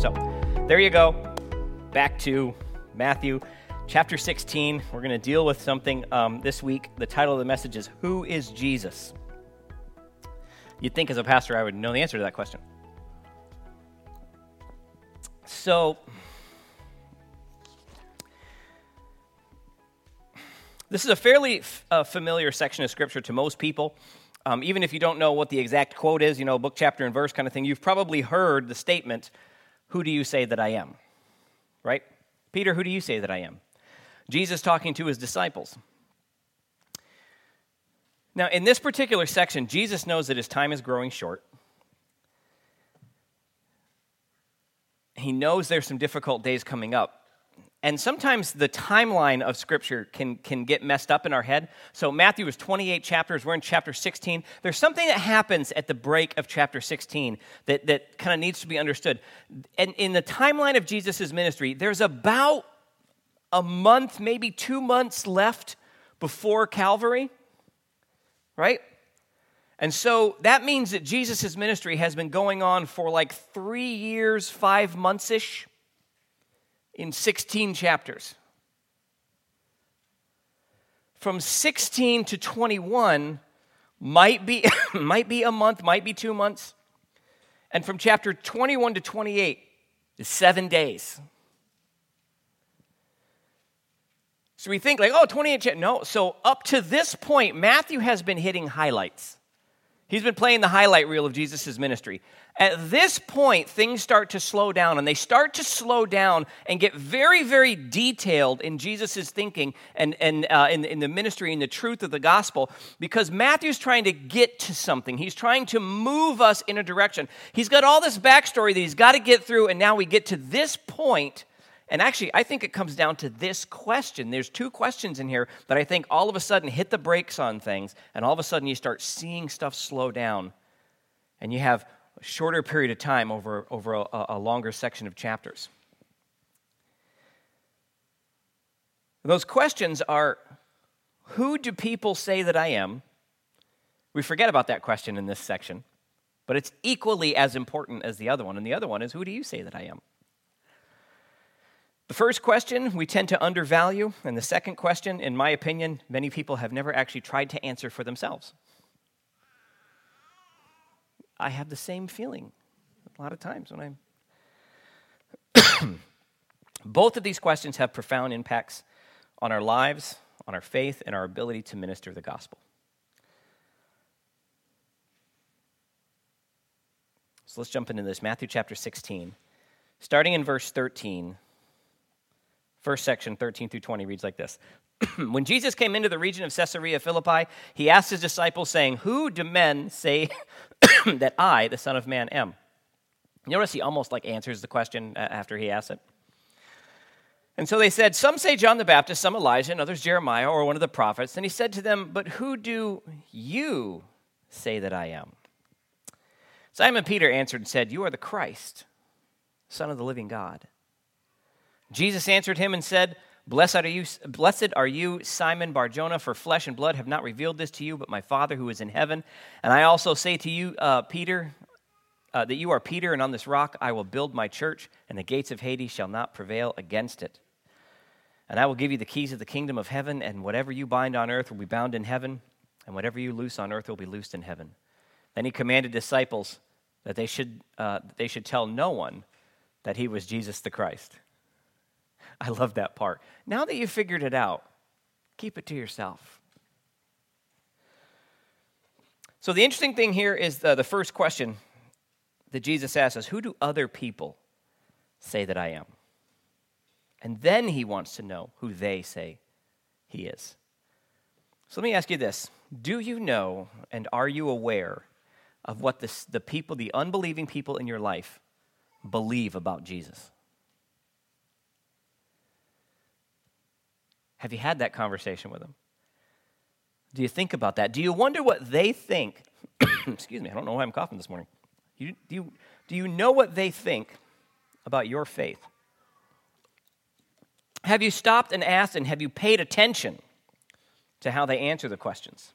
So, there you go. Back to Matthew chapter 16. We're going to deal with something um, this week. The title of the message is Who is Jesus? You'd think as a pastor I would know the answer to that question. So, this is a fairly f- uh, familiar section of Scripture to most people. Um, even if you don't know what the exact quote is, you know, book, chapter, and verse kind of thing, you've probably heard the statement, Who do you say that I am? Right? Peter, who do you say that I am? Jesus talking to his disciples. Now, in this particular section, Jesus knows that his time is growing short. He knows there's some difficult days coming up. And sometimes the timeline of Scripture can, can get messed up in our head. So, Matthew is 28 chapters. We're in chapter 16. There's something that happens at the break of chapter 16 that, that kind of needs to be understood. And in the timeline of Jesus' ministry, there's about a month, maybe two months left before Calvary, right? And so that means that Jesus' ministry has been going on for like three years, five months ish in 16 chapters. From 16 to 21 might be, might be a month, might be two months. And from chapter 21 to 28 is seven days. So we think like, oh, 28 chapters. No, so up to this point, Matthew has been hitting highlights. He's been playing the highlight reel of Jesus' ministry. At this point, things start to slow down, and they start to slow down and get very, very detailed in Jesus' thinking and, and uh, in, in the ministry and the truth of the gospel because Matthew's trying to get to something. He's trying to move us in a direction. He's got all this backstory that he's got to get through, and now we get to this point and actually, I think it comes down to this question. There's two questions in here that I think all of a sudden hit the brakes on things, and all of a sudden you start seeing stuff slow down, and you have a shorter period of time over, over a, a longer section of chapters. Those questions are who do people say that I am? We forget about that question in this section, but it's equally as important as the other one. And the other one is who do you say that I am? The first question we tend to undervalue, and the second question, in my opinion, many people have never actually tried to answer for themselves. I have the same feeling a lot of times when I'm. Both of these questions have profound impacts on our lives, on our faith, and our ability to minister the gospel. So let's jump into this. Matthew chapter 16. Starting in verse 13, First section, 13 through 20, reads like this When Jesus came into the region of Caesarea Philippi, he asked his disciples, saying, Who do men say that I, the Son of Man, am? You Notice he almost like answers the question uh, after he asks it. And so they said, Some say John the Baptist, some Elijah, and others Jeremiah or one of the prophets. And he said to them, But who do you say that I am? Simon Peter answered and said, You are the Christ, Son of the living God. Jesus answered him and said, Blessed are you, blessed are you, Simon Barjona, for flesh and blood have not revealed this to you, but my Father who is in heaven. And I also say to you, uh, Peter, uh, that you are Peter, and on this rock I will build my church, and the gates of Hades shall not prevail against it. And I will give you the keys of the kingdom of heaven, and whatever you bind on earth will be bound in heaven, and whatever you loose on earth will be loosed in heaven. Then he commanded disciples that they should, uh, they should tell no one that he was Jesus the Christ. I love that part. Now that you've figured it out, keep it to yourself. So, the interesting thing here is the, the first question that Jesus asks us Who do other people say that I am? And then he wants to know who they say he is. So, let me ask you this Do you know and are you aware of what the people, the unbelieving people in your life, believe about Jesus? Have you had that conversation with them? Do you think about that? Do you wonder what they think? Excuse me, I don't know why I'm coughing this morning. You, do, you, do you know what they think about your faith? Have you stopped and asked and have you paid attention to how they answer the questions?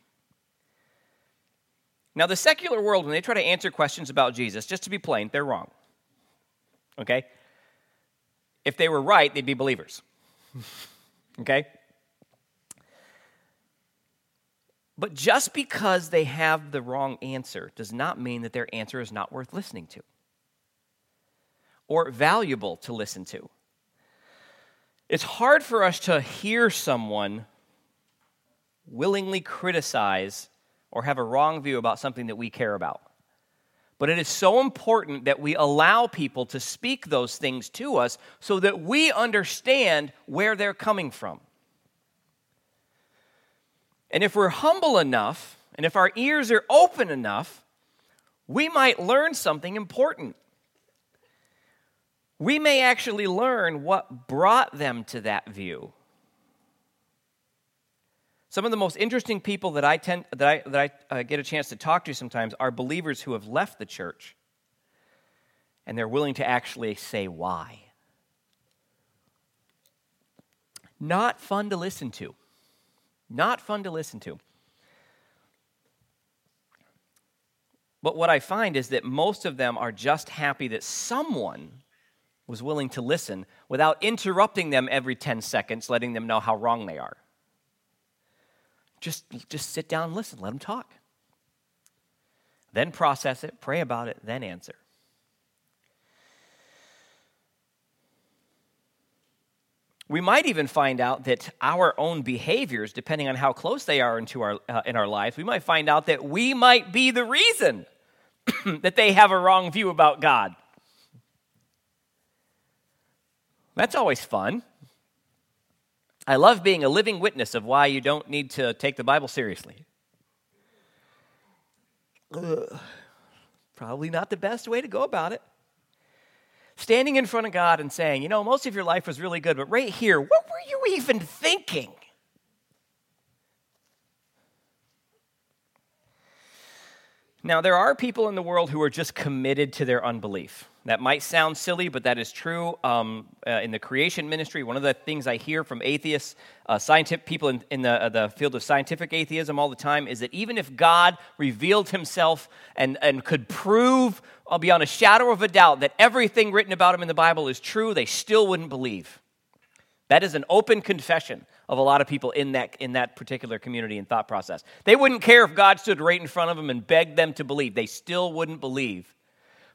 Now, the secular world, when they try to answer questions about Jesus, just to be plain, they're wrong. Okay? if they were right, they'd be believers. okay? But just because they have the wrong answer does not mean that their answer is not worth listening to or valuable to listen to. It's hard for us to hear someone willingly criticize or have a wrong view about something that we care about. But it is so important that we allow people to speak those things to us so that we understand where they're coming from. And if we're humble enough, and if our ears are open enough, we might learn something important. We may actually learn what brought them to that view. Some of the most interesting people that I, tend, that I, that I uh, get a chance to talk to sometimes are believers who have left the church and they're willing to actually say why. Not fun to listen to. Not fun to listen to. But what I find is that most of them are just happy that someone was willing to listen without interrupting them every 10 seconds, letting them know how wrong they are. Just, just sit down and listen, let them talk. Then process it, pray about it, then answer. We might even find out that our own behaviors, depending on how close they are into our, uh, in our lives, we might find out that we might be the reason that they have a wrong view about God. That's always fun. I love being a living witness of why you don't need to take the Bible seriously. Ugh. Probably not the best way to go about it standing in front of God and saying, you know, most of your life was really good, but right here, what were you even thinking? Now, there are people in the world who are just committed to their unbelief. That might sound silly, but that is true. Um, uh, in the creation ministry, one of the things I hear from atheists, uh, scientific people in, in the, uh, the field of scientific atheism all the time, is that even if God revealed himself and, and could prove uh, beyond a shadow of a doubt that everything written about him in the Bible is true, they still wouldn't believe. That is an open confession of a lot of people in that, in that particular community and thought process. They wouldn't care if God stood right in front of them and begged them to believe. They still wouldn't believe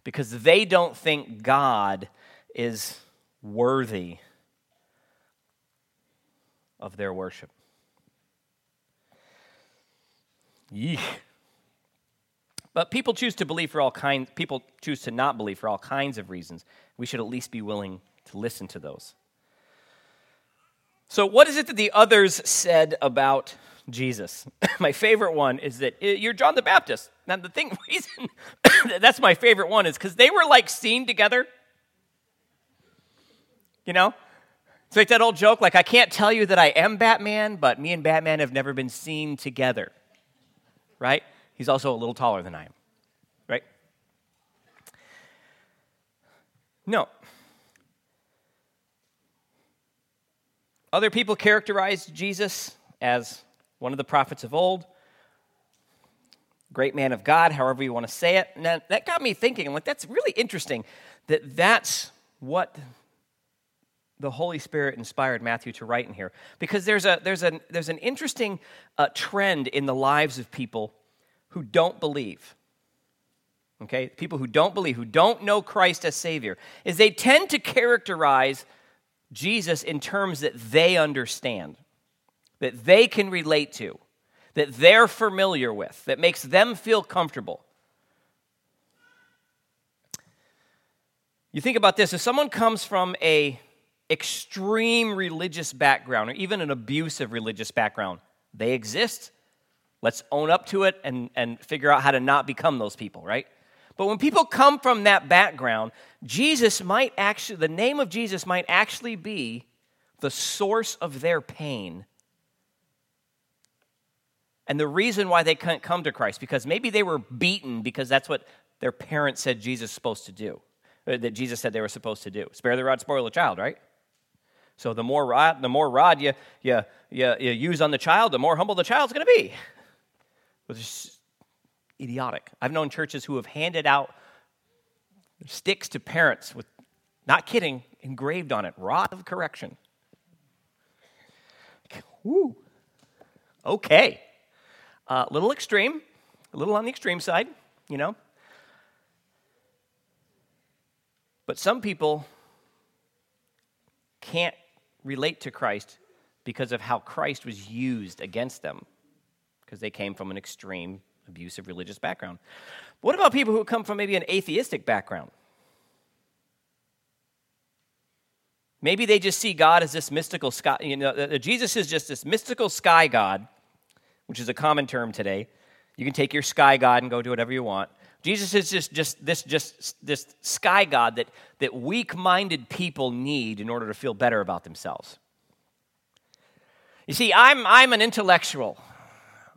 because they don't think God is worthy of their worship. Yeesh. But people choose to believe for all kinds, people choose to not believe for all kinds of reasons. We should at least be willing to listen to those. So, what is it that the others said about Jesus? my favorite one is that uh, you're John the Baptist. Now, the thing, reason that's my favorite one is because they were like seen together. You know? It's like that old joke, like, I can't tell you that I am Batman, but me and Batman have never been seen together. Right? He's also a little taller than I am. Right? No, Other people characterized Jesus as one of the prophets of old, great man of God, however you want to say it. And that, got me thinking, I'm like, that's really interesting that that's what the Holy Spirit inspired Matthew to write in here. Because there's, a, there's, a, there's an interesting uh, trend in the lives of people who don't believe. Okay? People who don't believe, who don't know Christ as Savior, is they tend to characterize Jesus in terms that they understand, that they can relate to, that they're familiar with, that makes them feel comfortable. You think about this if someone comes from a extreme religious background or even an abusive religious background, they exist. Let's own up to it and, and figure out how to not become those people, right? But when people come from that background, Jesus might actually, the name of Jesus might actually be the source of their pain. And the reason why they couldn't come to Christ, because maybe they were beaten because that's what their parents said Jesus supposed to do, uh, that Jesus said they were supposed to do. Spare the rod, spoil the child, right? So the more rod, the more rod you, you, you, you use on the child, the more humble the child's going to be. Which idiotic. I've known churches who have handed out sticks to parents with Not kidding, engraved on it, rod of correction. Woo. Okay. A uh, little extreme, a little on the extreme side, you know. But some people can't relate to Christ because of how Christ was used against them, because they came from an extreme, abusive religious background. What about people who come from maybe an atheistic background? Maybe they just see God as this mystical sky, you know, Jesus is just this mystical sky God, which is a common term today. You can take your sky God and go do whatever you want. Jesus is just, just this just this sky God that, that weak-minded people need in order to feel better about themselves. You see, I'm, I'm an intellectual.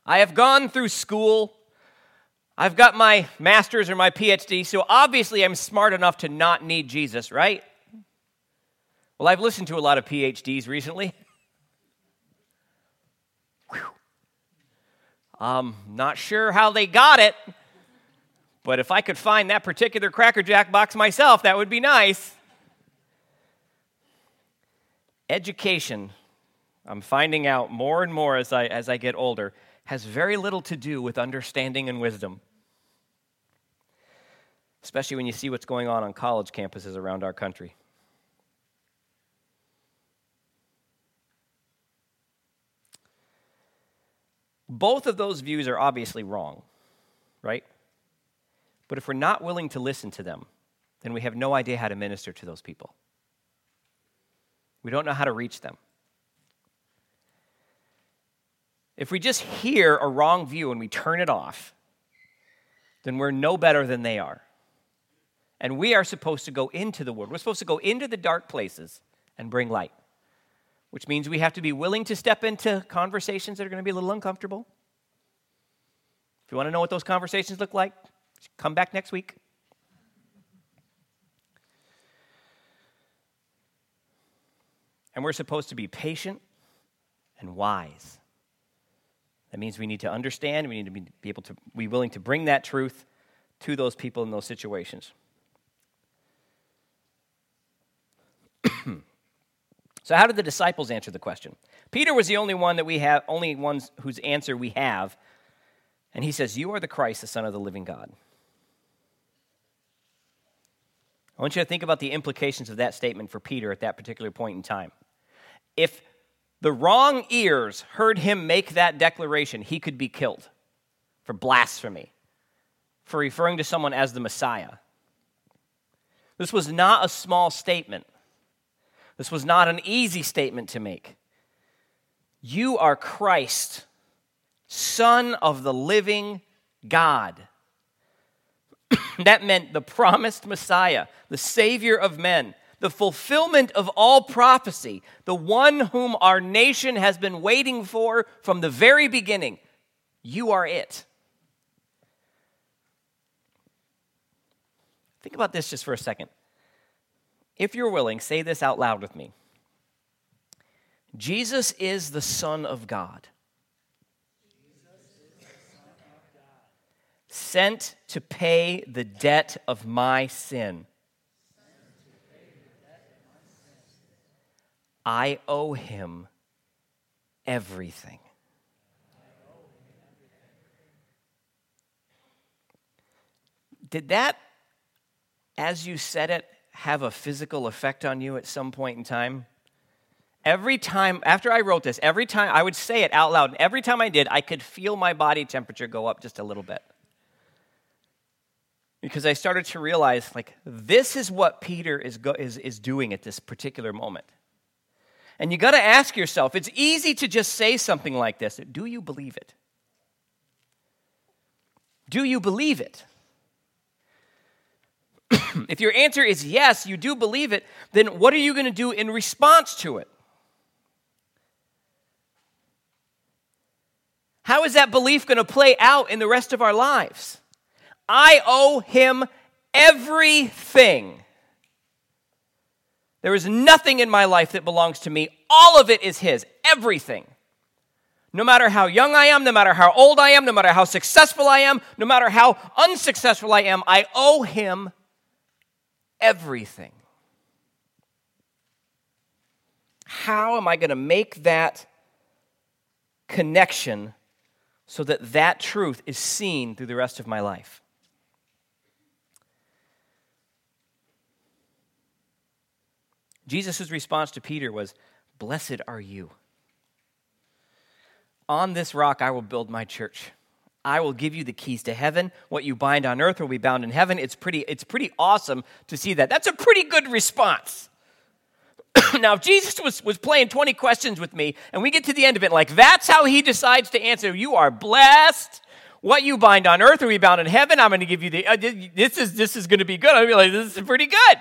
I have gone through school. I've got my master's or my PhD, so obviously I'm smart enough to not need Jesus, right? Well, I've listened to a lot of PhDs recently. I'm not sure how they got it, but if I could find that particular Cracker Jack box myself, that would be nice. Education, I'm finding out more and more as I, as I get older, has very little to do with understanding and wisdom. Especially when you see what's going on on college campuses around our country. Both of those views are obviously wrong, right? But if we're not willing to listen to them, then we have no idea how to minister to those people. We don't know how to reach them. If we just hear a wrong view and we turn it off, then we're no better than they are. And we are supposed to go into the world. We're supposed to go into the dark places and bring light which means we have to be willing to step into conversations that are going to be a little uncomfortable. If you want to know what those conversations look like, come back next week. And we're supposed to be patient and wise. That means we need to understand, we need to be, able to be willing to bring that truth to those people in those situations. So, how did the disciples answer the question? Peter was the only one that we have, only ones whose answer we have. And he says, You are the Christ, the Son of the living God. I want you to think about the implications of that statement for Peter at that particular point in time. If the wrong ears heard him make that declaration, he could be killed for blasphemy, for referring to someone as the Messiah. This was not a small statement. This was not an easy statement to make. You are Christ, Son of the living God. that meant the promised Messiah, the Savior of men, the fulfillment of all prophecy, the one whom our nation has been waiting for from the very beginning. You are it. Think about this just for a second. If you're willing, say this out loud with me Jesus is the Son of God. Sent to pay the debt of my sin. I owe him everything. Did that, as you said it, have a physical effect on you at some point in time? Every time, after I wrote this, every time I would say it out loud, and every time I did, I could feel my body temperature go up just a little bit. Because I started to realize, like, this is what Peter is, go- is, is doing at this particular moment. And you got to ask yourself it's easy to just say something like this. Do you believe it? Do you believe it? if your answer is yes, you do believe it, then what are you going to do in response to it? How is that belief going to play out in the rest of our lives? I owe him everything. There is nothing in my life that belongs to me. All of it is his. Everything. No matter how young I am, no matter how old I am, no matter how successful I am, no matter how unsuccessful I am, I owe him everything. how am I going to make that connection so that that truth is seen through the rest of my life? Jesus' response to Peter was, Blessed are you. On this rock I will build my church. I will give you the keys to heaven. What you bind on earth will be bound in heaven. It's pretty, it's pretty awesome to see that. That's a pretty good response. now, if Jesus was, was playing 20 questions with me and we get to the end of it, like that's how he decides to answer, you are blessed. What you bind on earth will be bound in heaven. I'm going to give you the, uh, this is, this is going to be good. I'm like, this is pretty good.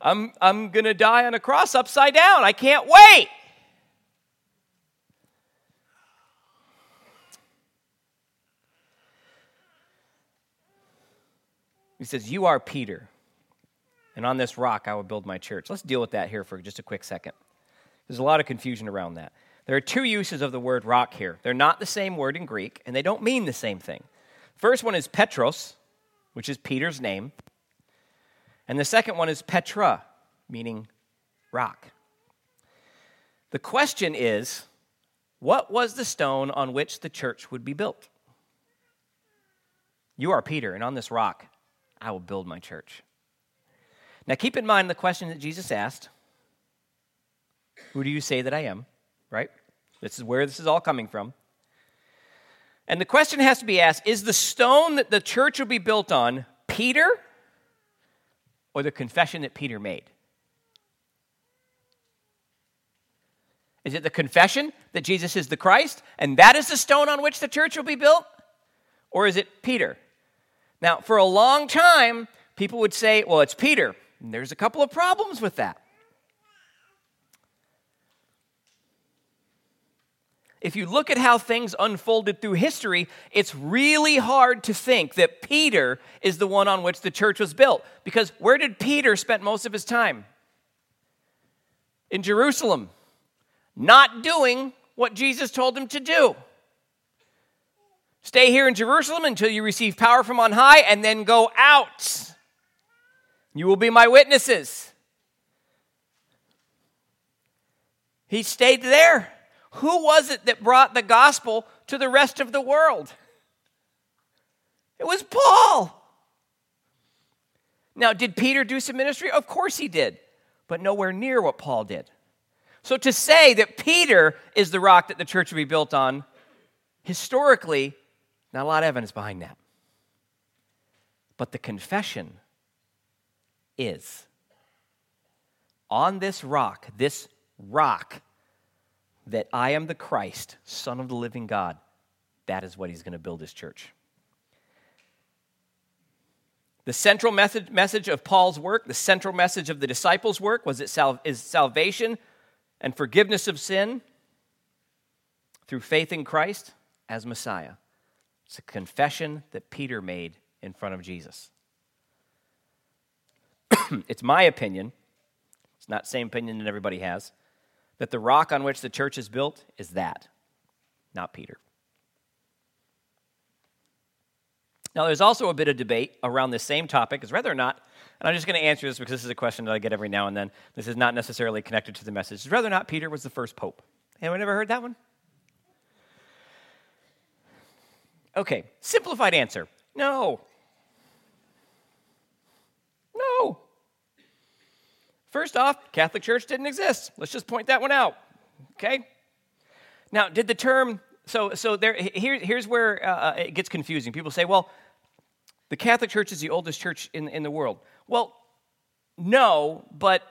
I'm, I'm going to die on a cross upside down. I can't wait. He says, You are Peter, and on this rock I will build my church. Let's deal with that here for just a quick second. There's a lot of confusion around that. There are two uses of the word rock here. They're not the same word in Greek, and they don't mean the same thing. First one is Petros, which is Peter's name. And the second one is Petra, meaning rock. The question is what was the stone on which the church would be built? You are Peter, and on this rock I will build my church. Now keep in mind the question that Jesus asked Who do you say that I am? Right? This is where this is all coming from. And the question has to be asked Is the stone that the church will be built on Peter or the confession that Peter made? Is it the confession that Jesus is the Christ and that is the stone on which the church will be built? Or is it Peter? Now, for a long time, people would say, well, it's Peter. And there's a couple of problems with that. if you look at how things unfolded through history, it's really hard to think that Peter is the one on which the church was built. Because where did Peter spend most of his time? In Jerusalem, not doing what Jesus told him to do. Stay here in Jerusalem until you receive power from on high, and then go out. You will be my witnesses. He stayed there. Who was it that brought the gospel to the rest of the world? It was Paul. Now, did Peter do some ministry? Of course he did, but nowhere near what Paul did. So to say that Peter is the rock that the church will be built on, historically, not a lot of evidence behind that. But the confession is on this rock, this rock that I am the Christ, Son of the living God, that is what he's going to build his church. The central message, message of Paul's work, the central message of the disciples' work, was it sal- is salvation and forgiveness of sin through faith in Christ as Messiah. It's a confession that Peter made in front of Jesus. it's my opinion, it's not the same opinion that everybody has that the rock on which the church is built is that, not Peter. Now, there's also a bit of debate around this same topic, is whether or not, and I'm just going to answer this because this is a question that I get every now and then. This is not necessarily connected to the message. Is whether or not Peter was the first pope. Anyone ever heard that one? Okay, simplified answer no. No. First off, Catholic Church didn't exist. Let's just point that one out. Okay? Now, did the term so so there here, here's where uh, uh, it gets confusing. People say, well, the Catholic Church is the oldest church in, in the world. Well, no, but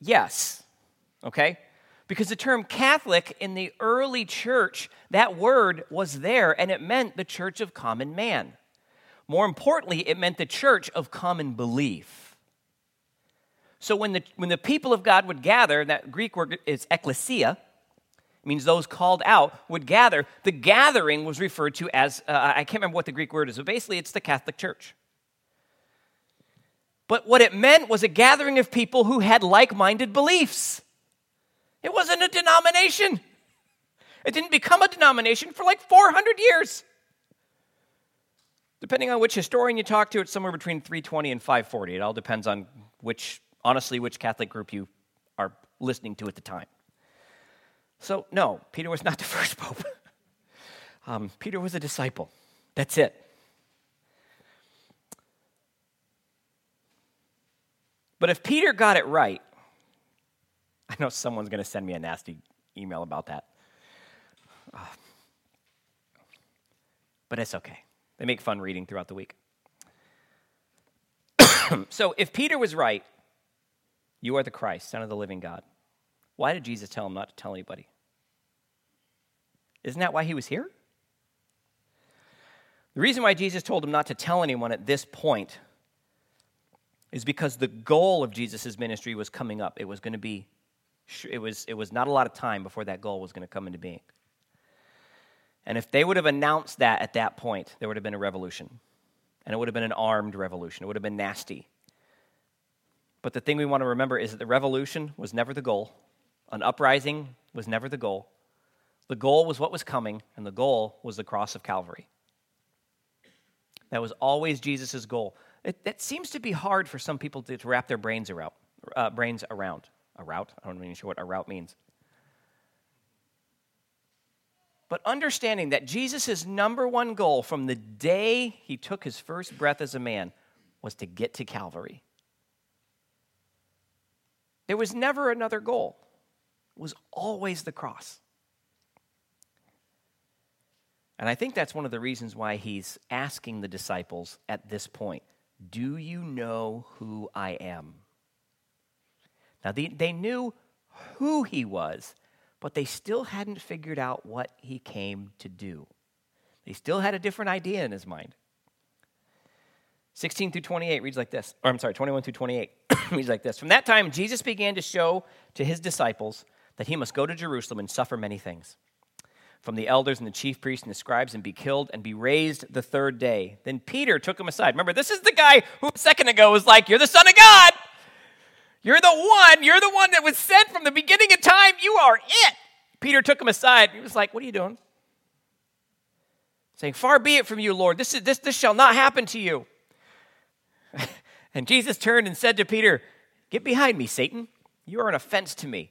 yes. Okay? Because the term Catholic in the early church, that word was there and it meant the church of common man. More importantly, it meant the church of common belief. So when the, when the people of God would gather, that Greek word is ekklesia, means those called out would gather. The gathering was referred to as, uh, I can't remember what the Greek word is, but basically it's the Catholic Church. But what it meant was a gathering of people who had like minded beliefs. It wasn't a denomination. It didn't become a denomination for like 400 years. Depending on which historian you talk to, it's somewhere between 320 and 540. It all depends on which honestly which Catholic group you are listening to at the time. So, no, Peter was not the first pope. Um, Peter was a disciple. That's it. But if Peter got it right, I know someone's going to send me a nasty email about that. Uh, but it's okay. They make fun reading throughout the week. so if Peter was right, you are the Christ, Son of the living God. Why did Jesus tell him not to tell anybody? Isn't that why he was here? The reason why Jesus told him not to tell anyone at this point is because the goal of Jesus' ministry was coming up. It was going to be, it was, it was not a lot of time before that goal was going to come into being. And if they would have announced that at that point, there would have been a revolution. And it would have been an armed revolution. It would have been nasty. But the thing we want to remember is that the revolution was never the goal, an uprising was never the goal. The goal was what was coming, and the goal was the cross of Calvary. That was always Jesus' goal. It, that seems to be hard for some people to, to wrap their brains around. Uh, brains around. A route? I don't even sure what a route means. But understanding that Jesus' number one goal from the day he took his first breath as a man was to get to Calvary. There was never another goal, it was always the cross. And I think that's one of the reasons why he's asking the disciples at this point Do you know who I am? Now, they, they knew who he was, but they still hadn't figured out what he came to do. They still had a different idea in his mind. 16 through 28 reads like this. Or I'm sorry, 21 through 28 reads like this. From that time, Jesus began to show to his disciples that he must go to Jerusalem and suffer many things from the elders and the chief priests and the scribes and be killed and be raised the third day. Then Peter took him aside. Remember, this is the guy who a second ago was like, You're the Son of God. You're the one. You're the one that was sent from the beginning of time. You are it. Peter took him aside. He was like, What are you doing? Saying, Far be it from you, Lord. This, is, this, this shall not happen to you. and Jesus turned and said to Peter, Get behind me, Satan. You are an offense to me,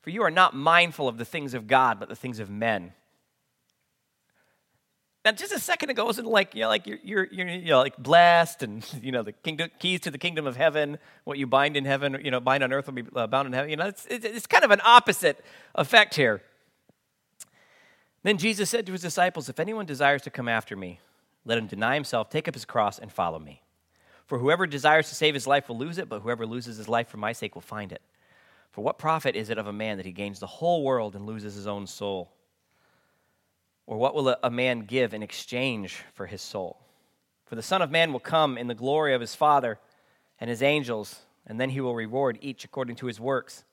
for you are not mindful of the things of God, but the things of men. Now, just a second ago, wasn't like you know, like you're, you're, you're you know, like blessed, and you know the kingdom, keys to the kingdom of heaven. What you bind in heaven, you know, bind on earth will be uh, bound in heaven. You know, it's, it's kind of an opposite effect here. Then Jesus said to his disciples, "If anyone desires to come after me, let him deny himself, take up his cross, and follow me. For whoever desires to save his life will lose it, but whoever loses his life for my sake will find it. For what profit is it of a man that he gains the whole world and loses his own soul?" Or what will a man give in exchange for his soul? For the Son of Man will come in the glory of his Father and his angels, and then he will reward each according to his works.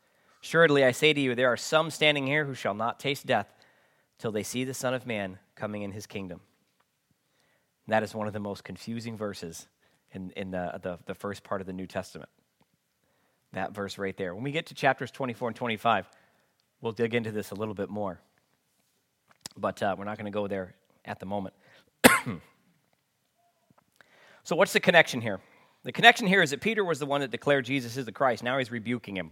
Assuredly, I say to you, there are some standing here who shall not taste death till they see the Son of Man coming in his kingdom. And that is one of the most confusing verses in, in the, the, the first part of the New Testament. That verse right there. When we get to chapters 24 and 25, we'll dig into this a little bit more but uh, we're not going to go there at the moment. so, what's the connection here? The connection here is that Peter was the one that declared Jesus is the Christ. Now he's rebuking him.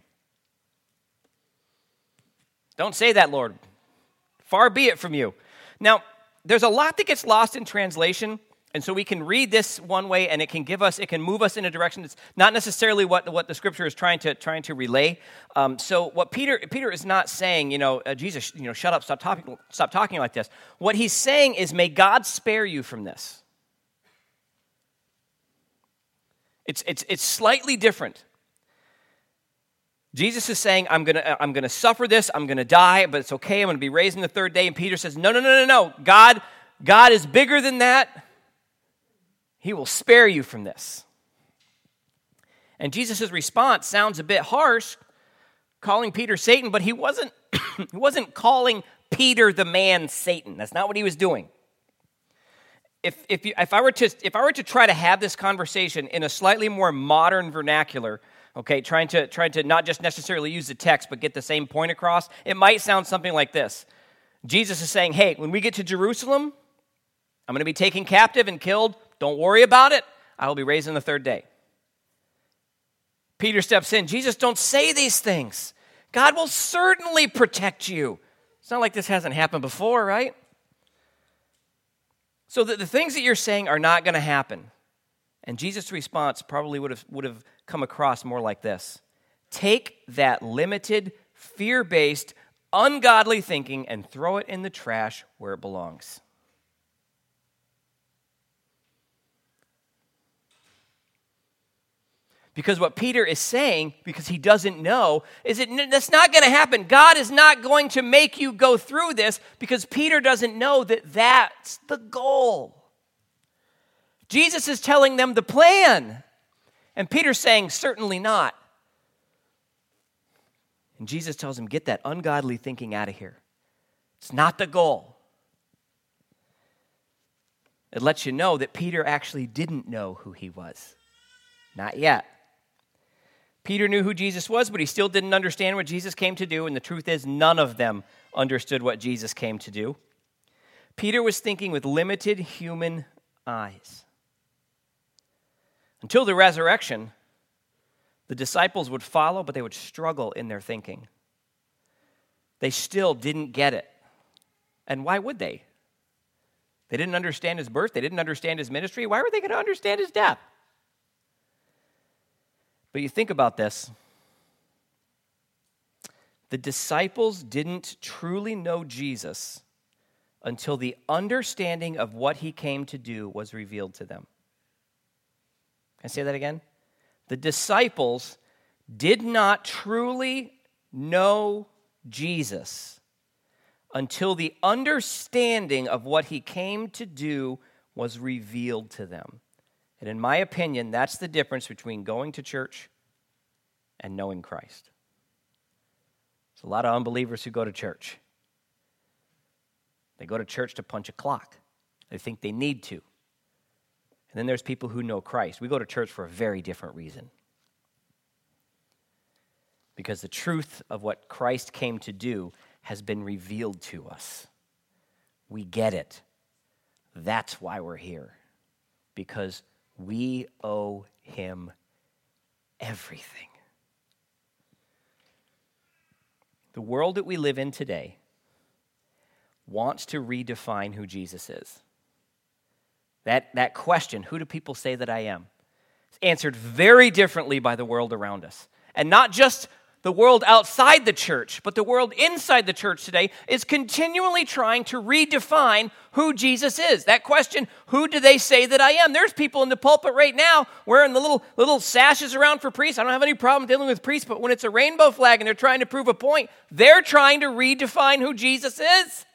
Don't say that, Lord. Far be it from you. Now, there's a lot that gets lost in translation and so we can read this one way and it can give us, it can move us in a direction that's not necessarily what, what the scripture is trying to, trying to relay. Um, so what Peter, Peter is not saying, you know, uh, Jesus, you know, shut up, stop talking, stop talking like this. What he's saying is, may God spare you from this. It's, it's, it's slightly different. Jesus is saying, I'm going to I'm going to suffer this, I'm going to die, but it's okay, I'm going to be raised in the third day. And Peter says, No, no, no, no, no. God, God is bigger than that. He will spare you from this. And Jesus' response sounds a bit harsh, calling Peter Satan, but he wasn't, he wasn't calling Peter the man Satan. That's not what he was doing. If, if, you, if, I were to, if I were to try to have this conversation in a slightly more modern vernacular, okay, trying to, trying to not just necessarily use the text, but get the same point across, it might sound something like this Jesus is saying, hey, when we get to Jerusalem, I'm going to be taken captive and killed don't worry about it. I will be raised on the third day. Peter steps in. Jesus, don't say these things. God will certainly protect you. It's not like this hasn't happened before, right? So the, the things that you're saying are not going to happen. And Jesus' response probably would have, would have come across more like this Take that limited, fear based, ungodly thinking and throw it in the trash where it belongs. Because what Peter is saying, because he doesn't know, is that that's not going to happen. God is not going to make you go through this because Peter doesn't know that that's the goal. Jesus is telling them the plan. And Peter's saying, certainly not. And Jesus tells him, get that ungodly thinking out of here. It's not the goal. It lets you know that Peter actually didn't know who he was. Not yet. Peter knew who Jesus was, but he still didn't understand what Jesus came to do, and the truth is, none of them understood what Jesus came to do. Peter was thinking with limited human eyes. Until the resurrection, the disciples would follow, but they would struggle in their thinking. They still didn't get it. And why would they? They didn't understand his birth, they didn't understand his ministry. Why were they going to understand his death? But you think about this the disciples didn't truly know Jesus until the understanding of what he came to do was revealed to them. Can I say that again? The disciples did not truly know Jesus until the understanding of what he came to do was revealed to them. And in my opinion, that's the difference between going to church and knowing Christ. There's a lot of unbelievers who go to church. They go to church to punch a clock. They think they need to. And then there's people who know Christ. We go to church for a very different reason. Because the truth of what Christ came to do has been revealed to us. We get it. That's why we're here. Because we owe him everything. The world that we live in today wants to redefine who Jesus is. That, that question, who do people say that I am? is answered very differently by the world around us. And not just the world outside the church, but the world inside the church today is continually trying to redefine who Jesus is. That question, who do they say that I am? There's people in the pulpit right now wearing the little little sashes around for priests. I don't have any problem dealing with priests, but when it's a rainbow flag and they're trying to prove a point, they're trying to redefine who Jesus is.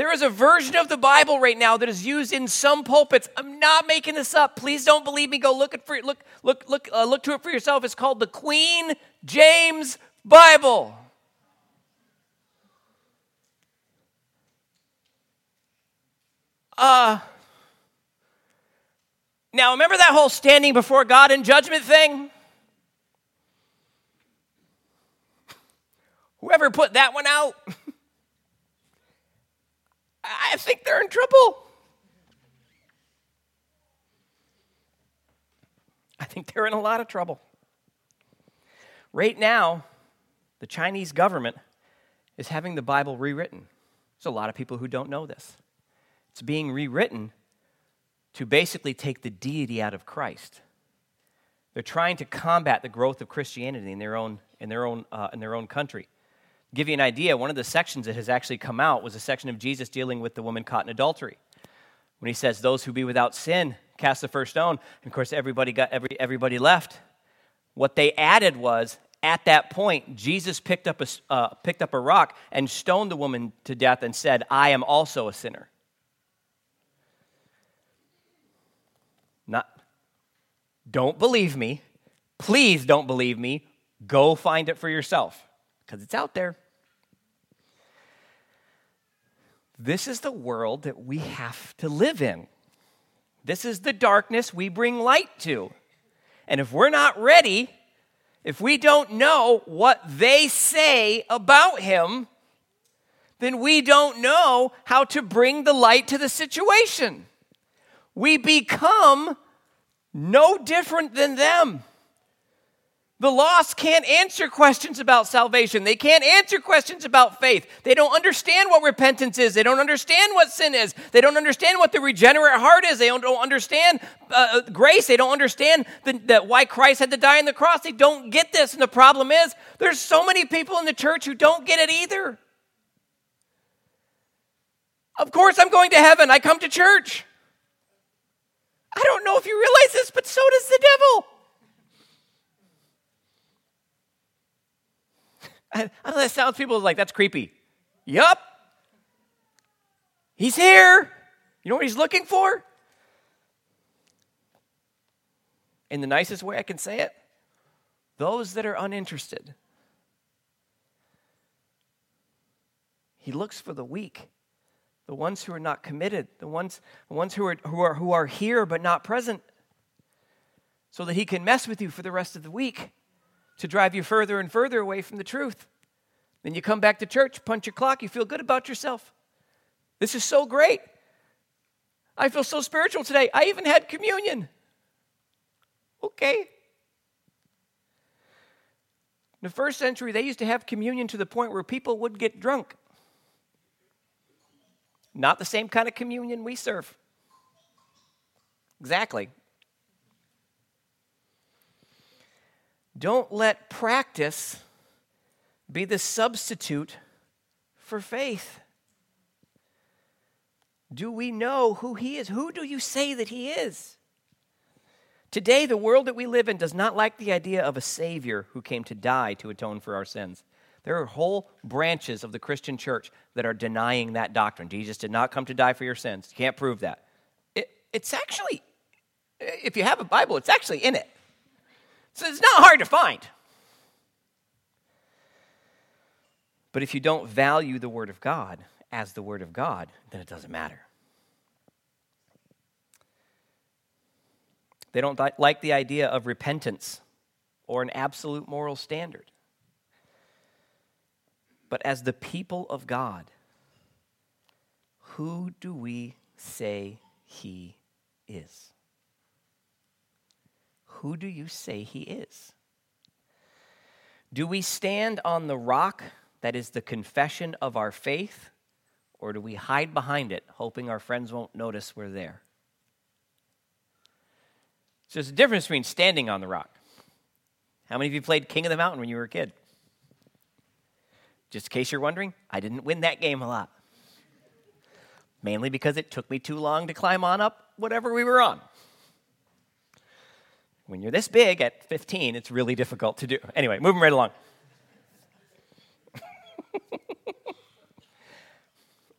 There is a version of the Bible right now that is used in some pulpits. I'm not making this up. Please don't believe me. Go look at for look look look uh, look to it for yourself. It's called the Queen James Bible. Uh now remember that whole standing before God in judgment thing? Whoever put that one out I think they're in trouble. I think they're in a lot of trouble. Right now, the Chinese government is having the Bible rewritten. There's a lot of people who don't know this. It's being rewritten to basically take the deity out of Christ. They're trying to combat the growth of Christianity in their own, in their own, uh, in their own country give you an idea, one of the sections that has actually come out was a section of Jesus dealing with the woman caught in adultery. When he says, Those who be without sin, cast the first stone. And of course, everybody, got, every, everybody left. What they added was, at that point, Jesus picked up, a, uh, picked up a rock and stoned the woman to death and said, I am also a sinner. Not, don't believe me. Please don't believe me. Go find it for yourself because it's out there. This is the world that we have to live in. This is the darkness we bring light to. And if we're not ready, if we don't know what they say about him, then we don't know how to bring the light to the situation. We become no different than them. The lost can't answer questions about salvation. They can't answer questions about faith. They don't understand what repentance is. They don't understand what sin is. They don't understand what the regenerate heart is. They don't, don't understand uh, grace. They don't understand the, why Christ had to die on the cross. They don't get this. And the problem is, there's so many people in the church who don't get it either. Of course, I'm going to heaven. I come to church. I don't know if you realize this, but so does the devil. I, know that sounds people like that's creepy. Yup. He's here. You know what he's looking for? In the nicest way I can say it, those that are uninterested. He looks for the weak, the ones who are not committed, the ones, the ones who, are, who, are, who are here but not present, so that he can mess with you for the rest of the week to drive you further and further away from the truth. Then you come back to church, punch your clock, you feel good about yourself. This is so great. I feel so spiritual today. I even had communion. Okay. In the first century, they used to have communion to the point where people would get drunk. Not the same kind of communion we serve. Exactly. Don't let practice be the substitute for faith. Do we know who He is? Who do you say that He is? Today, the world that we live in does not like the idea of a Savior who came to die to atone for our sins. There are whole branches of the Christian church that are denying that doctrine. Jesus did not come to die for your sins. You can't prove that. It, it's actually, if you have a Bible, it's actually in it. So it's not hard to find. But if you don't value the Word of God as the Word of God, then it doesn't matter. They don't like the idea of repentance or an absolute moral standard. But as the people of God, who do we say He is? Who do you say he is? Do we stand on the rock that is the confession of our faith, or do we hide behind it, hoping our friends won't notice we're there? So there's a difference between standing on the rock. How many of you played King of the Mountain when you were a kid? Just in case you're wondering, I didn't win that game a lot. Mainly because it took me too long to climb on up whatever we were on. When you're this big at 15, it's really difficult to do. Anyway, moving right along.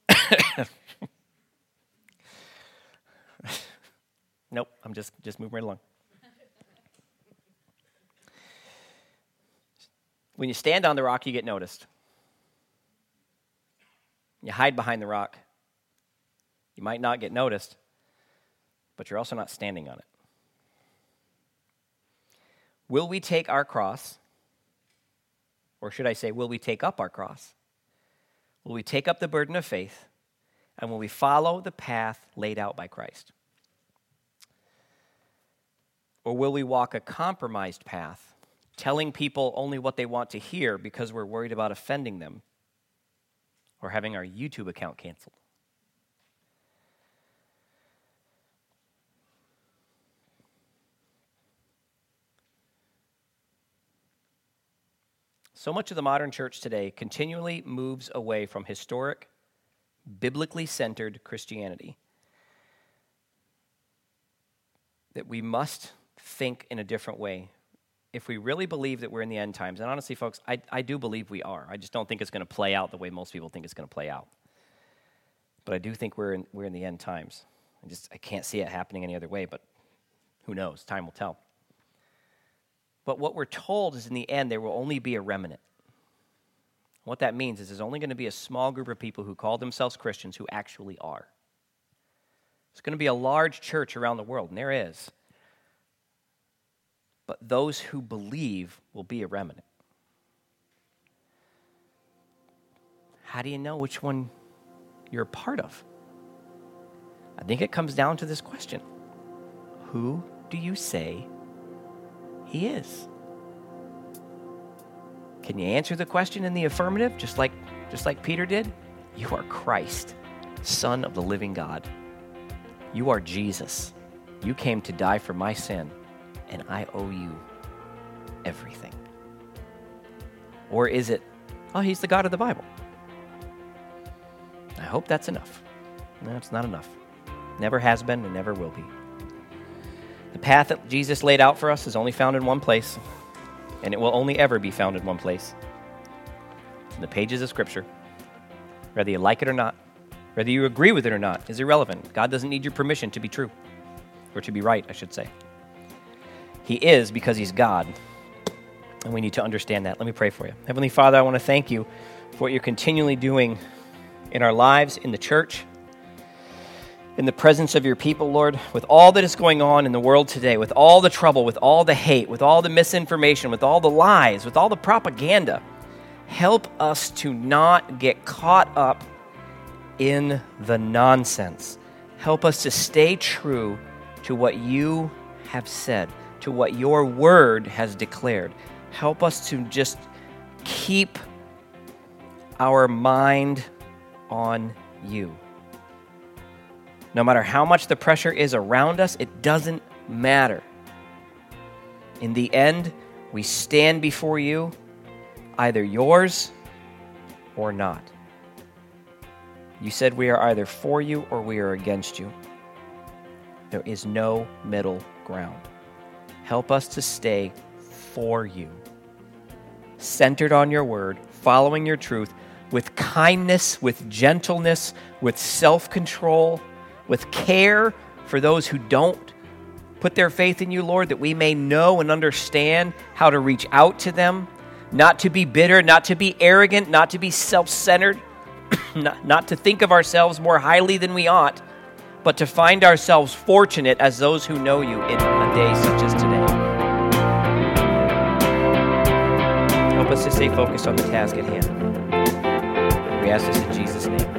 nope, I'm just just moving right along. When you stand on the rock, you get noticed. You hide behind the rock. You might not get noticed, but you're also not standing on it. Will we take our cross? Or should I say, will we take up our cross? Will we take up the burden of faith? And will we follow the path laid out by Christ? Or will we walk a compromised path, telling people only what they want to hear because we're worried about offending them or having our YouTube account canceled? So much of the modern church today continually moves away from historic, biblically centered Christianity. That we must think in a different way if we really believe that we're in the end times. And honestly, folks, I, I do believe we are. I just don't think it's going to play out the way most people think it's going to play out. But I do think we're in, we're in the end times. I just I can't see it happening any other way, but who knows? Time will tell. But what we're told is in the end, there will only be a remnant. What that means is there's only going to be a small group of people who call themselves Christians who actually are. It's going to be a large church around the world, and there is. But those who believe will be a remnant. How do you know which one you're a part of? I think it comes down to this question Who do you say he is. Can you answer the question in the affirmative, just like, just like Peter did? You are Christ, Son of the living God. You are Jesus. You came to die for my sin, and I owe you everything. Or is it, oh, he's the God of the Bible? I hope that's enough. No, it's not enough. Never has been and never will be. The path that Jesus laid out for us is only found in one place, and it will only ever be found in one place in the pages of Scripture. Whether you like it or not, whether you agree with it or not, is irrelevant. God doesn't need your permission to be true, or to be right, I should say. He is because He's God, and we need to understand that. Let me pray for you. Heavenly Father, I want to thank you for what you're continually doing in our lives, in the church in the presence of your people, Lord, with all that is going on in the world today, with all the trouble, with all the hate, with all the misinformation, with all the lies, with all the propaganda, help us to not get caught up in the nonsense. Help us to stay true to what you have said, to what your word has declared. Help us to just keep our mind on you. No matter how much the pressure is around us, it doesn't matter. In the end, we stand before you, either yours or not. You said we are either for you or we are against you. There is no middle ground. Help us to stay for you, centered on your word, following your truth, with kindness, with gentleness, with self control with care for those who don't put their faith in you, Lord, that we may know and understand how to reach out to them, not to be bitter, not to be arrogant, not to be self centered, not, not to think of ourselves more highly than we ought, but to find ourselves fortunate as those who know you in a day such as today. Help us to stay focused on the task at hand. We ask this in Jesus' name.